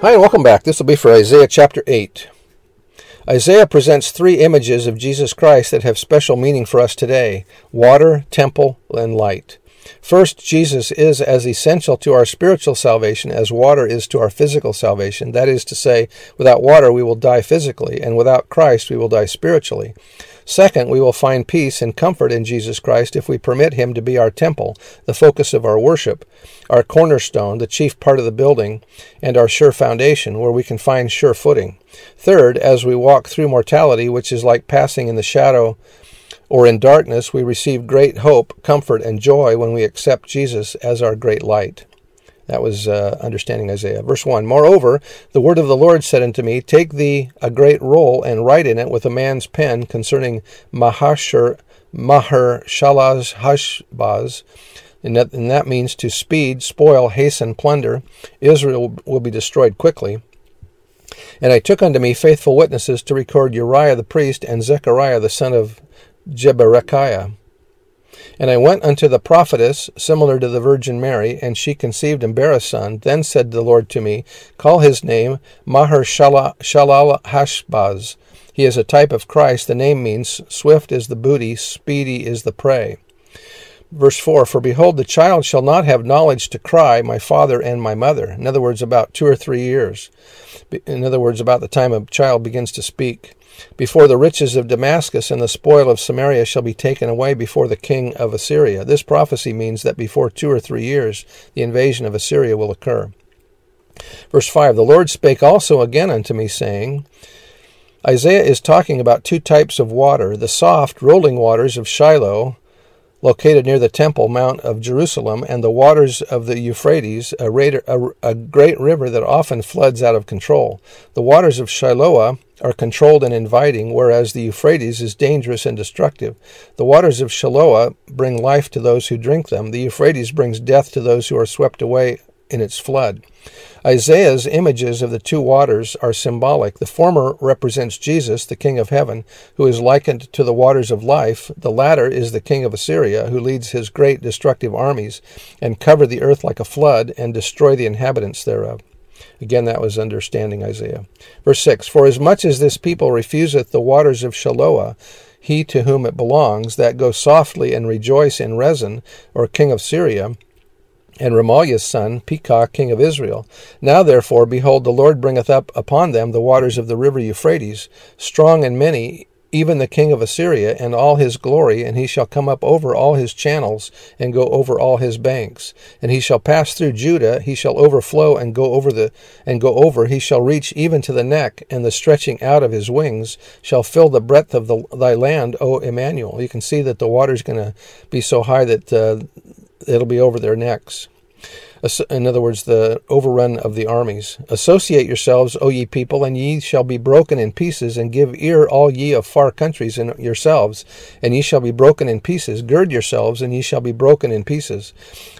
Hi, and welcome back. This will be for Isaiah chapter 8. Isaiah presents three images of Jesus Christ that have special meaning for us today water, temple, and light. First, Jesus is as essential to our spiritual salvation as water is to our physical salvation. That is to say, without water we will die physically, and without Christ we will die spiritually. Second, we will find peace and comfort in Jesus Christ if we permit Him to be our temple, the focus of our worship, our cornerstone, the chief part of the building, and our sure foundation, where we can find sure footing. Third, as we walk through mortality, which is like passing in the shadow or in darkness, we receive great hope, comfort, and joy when we accept Jesus as our great light. That was uh, understanding Isaiah. Verse 1 Moreover, the word of the Lord said unto me, Take thee a great roll, and write in it with a man's pen concerning Mahashur, Maher Shalaz Hashbaz. And that, and that means to speed, spoil, hasten, plunder. Israel will be destroyed quickly. And I took unto me faithful witnesses to record Uriah the priest and Zechariah the son of Jeberechiah. And I went unto the prophetess, similar to the Virgin Mary, and she conceived and bare a son. Then said the Lord to me, Call his name Maher Shalal Hashbaz. He is a type of Christ. The name means swift is the booty, speedy is the prey. Verse 4 For behold, the child shall not have knowledge to cry, My father and my mother. In other words, about two or three years. In other words, about the time a child begins to speak. Before the riches of Damascus and the spoil of Samaria shall be taken away before the king of Assyria. This prophecy means that before two or three years the invasion of Assyria will occur. Verse 5 The Lord spake also again unto me, saying, Isaiah is talking about two types of water the soft, rolling waters of Shiloh located near the Temple Mount of Jerusalem, and the waters of the Euphrates, a, great river that often floods out of control. The waters of Shiloah are controlled and inviting, whereas the Euphrates is dangerous and destructive. The waters of Shiloah bring life to those who drink them. The Euphrates brings death to those who are swept away in its flood. Isaiah's images of the two waters are symbolic. The former represents Jesus, the King of heaven, who is likened to the waters of life. The latter is the King of Assyria, who leads his great destructive armies and cover the earth like a flood and destroy the inhabitants thereof. Again, that was understanding Isaiah. Verse 6 For as much as this people refuseth the waters of Shiloah, he to whom it belongs, that go softly and rejoice in Rezin, or king of Syria, and Remaliah's son, Pekah, king of Israel. Now therefore, behold, the Lord bringeth up upon them the waters of the river Euphrates, strong and many, even the king of Assyria, and all his glory, and he shall come up over all his channels, and go over all his banks. And he shall pass through Judah, he shall overflow and go over the and go over, he shall reach even to the neck, and the stretching out of his wings shall fill the breadth of the, thy land, O Emmanuel. You can see that the water's going to be so high that uh, it'll be over their necks. In other words, the overrun of the armies. Associate yourselves, O ye people, and ye shall be broken in pieces, and give ear, all ye of far countries, and yourselves, and ye shall be broken in pieces. Gird yourselves, and ye shall be broken in pieces.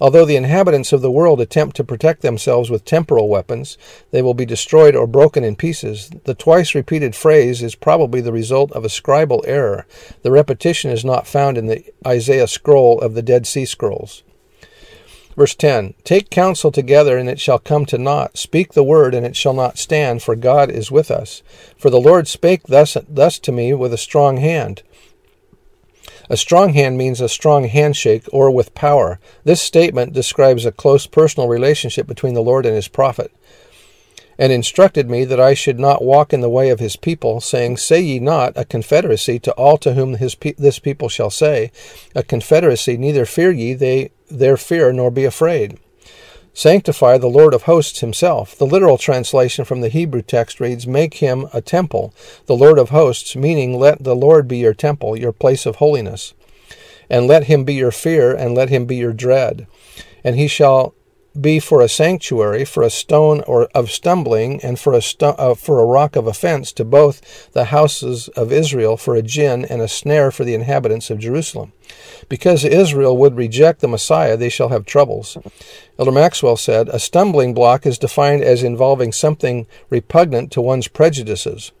Although the inhabitants of the world attempt to protect themselves with temporal weapons, they will be destroyed or broken in pieces. The twice repeated phrase is probably the result of a scribal error. The repetition is not found in the Isaiah scroll of the Dead Sea Scrolls. Verse 10 Take counsel together, and it shall come to naught. Speak the word, and it shall not stand, for God is with us. For the Lord spake thus, thus to me with a strong hand. A strong hand means a strong handshake or with power. This statement describes a close personal relationship between the Lord and his prophet and instructed me that I should not walk in the way of his people, saying, Say ye not a confederacy to all to whom his pe- this people shall say, A confederacy, neither fear ye they their fear, nor be afraid. Sanctify the Lord of hosts himself. The literal translation from the Hebrew text reads, Make him a temple, the Lord of hosts, meaning let the Lord be your temple, your place of holiness. And let him be your fear, and let him be your dread. And he shall be for a sanctuary, for a stone or of stumbling, and for a sto- uh, for a rock of offense to both the houses of Israel, for a gin and a snare for the inhabitants of Jerusalem. Because Israel would reject the Messiah, they shall have troubles. Elder Maxwell said, A stumbling block is defined as involving something repugnant to one's prejudices.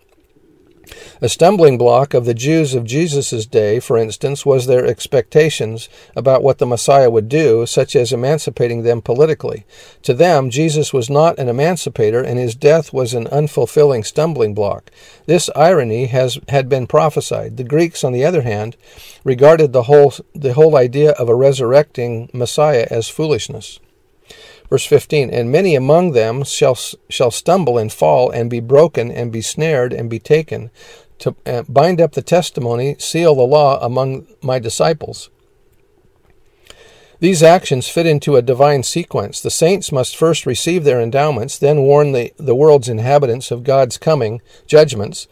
A stumbling block of the Jews of Jesus' day, for instance, was their expectations about what the Messiah would do, such as emancipating them politically. To them, Jesus was not an emancipator, and his death was an unfulfilling stumbling block. This irony has had been prophesied. The Greeks, on the other hand, regarded the whole the whole idea of a resurrecting Messiah as foolishness. Verse 15 And many among them shall, shall stumble and fall, and be broken, and be snared, and be taken, to bind up the testimony, seal the law among my disciples. These actions fit into a divine sequence. The saints must first receive their endowments, then warn the, the world's inhabitants of God's coming judgments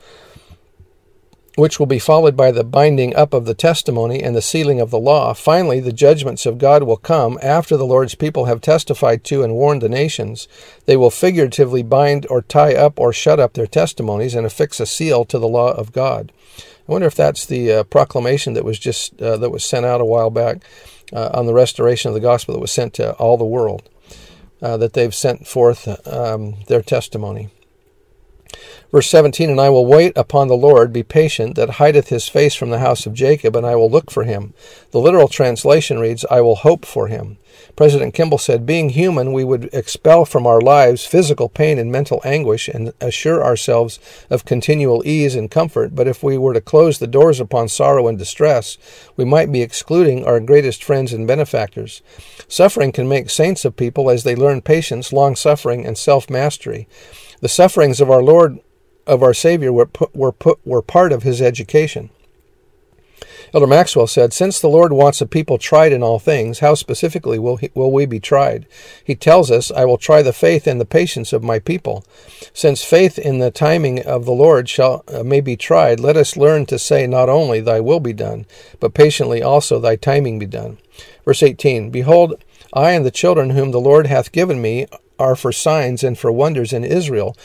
which will be followed by the binding up of the testimony and the sealing of the law. Finally, the judgments of God will come after the Lord's people have testified to and warned the nations. They will figuratively bind or tie up or shut up their testimonies and affix a seal to the law of God. I wonder if that's the uh, proclamation that was just uh, that was sent out a while back uh, on the restoration of the gospel that was sent to all the world. Uh, that they've sent forth um, their testimony. Verse 17 And I will wait upon the Lord, be patient, that hideth his face from the house of Jacob, and I will look for him. The literal translation reads, I will hope for him. President Kimball said, Being human, we would expel from our lives physical pain and mental anguish and assure ourselves of continual ease and comfort. But if we were to close the doors upon sorrow and distress, we might be excluding our greatest friends and benefactors. Suffering can make saints of people as they learn patience, long suffering, and self mastery. The sufferings of our Lord, of our Savior, were, put, were, put, were part of his education. Elder Maxwell said, Since the Lord wants a people tried in all things, how specifically will, he, will we be tried? He tells us, I will try the faith and the patience of my people. Since faith in the timing of the Lord shall uh, may be tried, let us learn to say not only, Thy will be done, but patiently also, Thy timing be done. Verse 18 Behold, I and the children whom the Lord hath given me are for signs and for wonders in Israel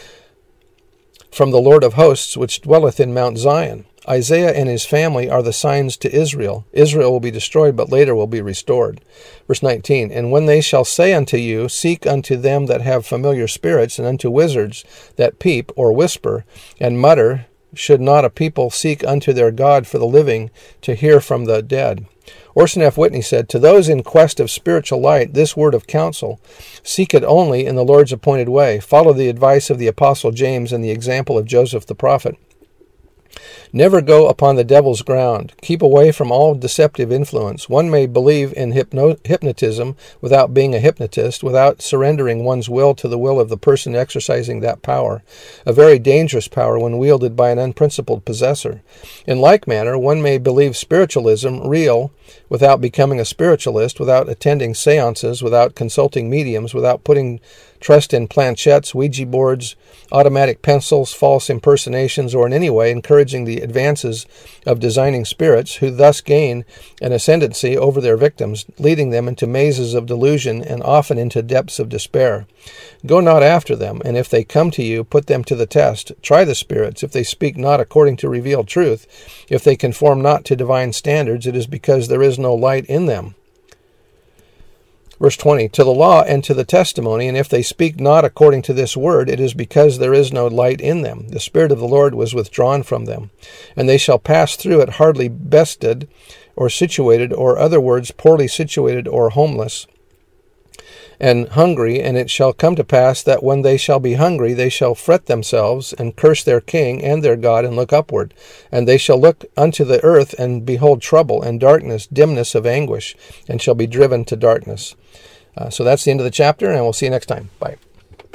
from the Lord of hosts, which dwelleth in Mount Zion. Isaiah and his family are the signs to Israel. Israel will be destroyed, but later will be restored. Verse 19 And when they shall say unto you, Seek unto them that have familiar spirits, and unto wizards that peep or whisper and mutter, should not a people seek unto their God for the living to hear from the dead? Orson F. Whitney said, To those in quest of spiritual light, this word of counsel seek it only in the Lord's appointed way. Follow the advice of the Apostle James and the example of Joseph the prophet. Never go upon the devil's ground. Keep away from all deceptive influence. One may believe in hypno- hypnotism without being a hypnotist, without surrendering one's will to the will of the person exercising that power, a very dangerous power when wielded by an unprincipled possessor. In like manner, one may believe spiritualism real without becoming a spiritualist, without attending seances, without consulting mediums, without putting trust in planchettes, Ouija boards, automatic pencils, false impersonations, or in any way encouraging the advances of designing spirits who thus gain an ascendancy over their victims, leading them into mazes of delusion and often into depths of despair. Go not after them, and if they come to you, put them to the test. Try the spirits. If they speak not according to revealed truth, if they conform not to divine standards, it is because there is no light in them. Verse 20 To the law and to the testimony, and if they speak not according to this word, it is because there is no light in them. The Spirit of the Lord was withdrawn from them. And they shall pass through it hardly bested, or situated, or other words, poorly situated, or homeless and hungry, and it shall come to pass that when they shall be hungry, they shall fret themselves, and curse their king and their God, and look upward. And they shall look unto the earth, and behold trouble, and darkness, dimness of anguish, and shall be driven to darkness. Uh, so that's the end of the chapter, and we'll see you next time. Bye.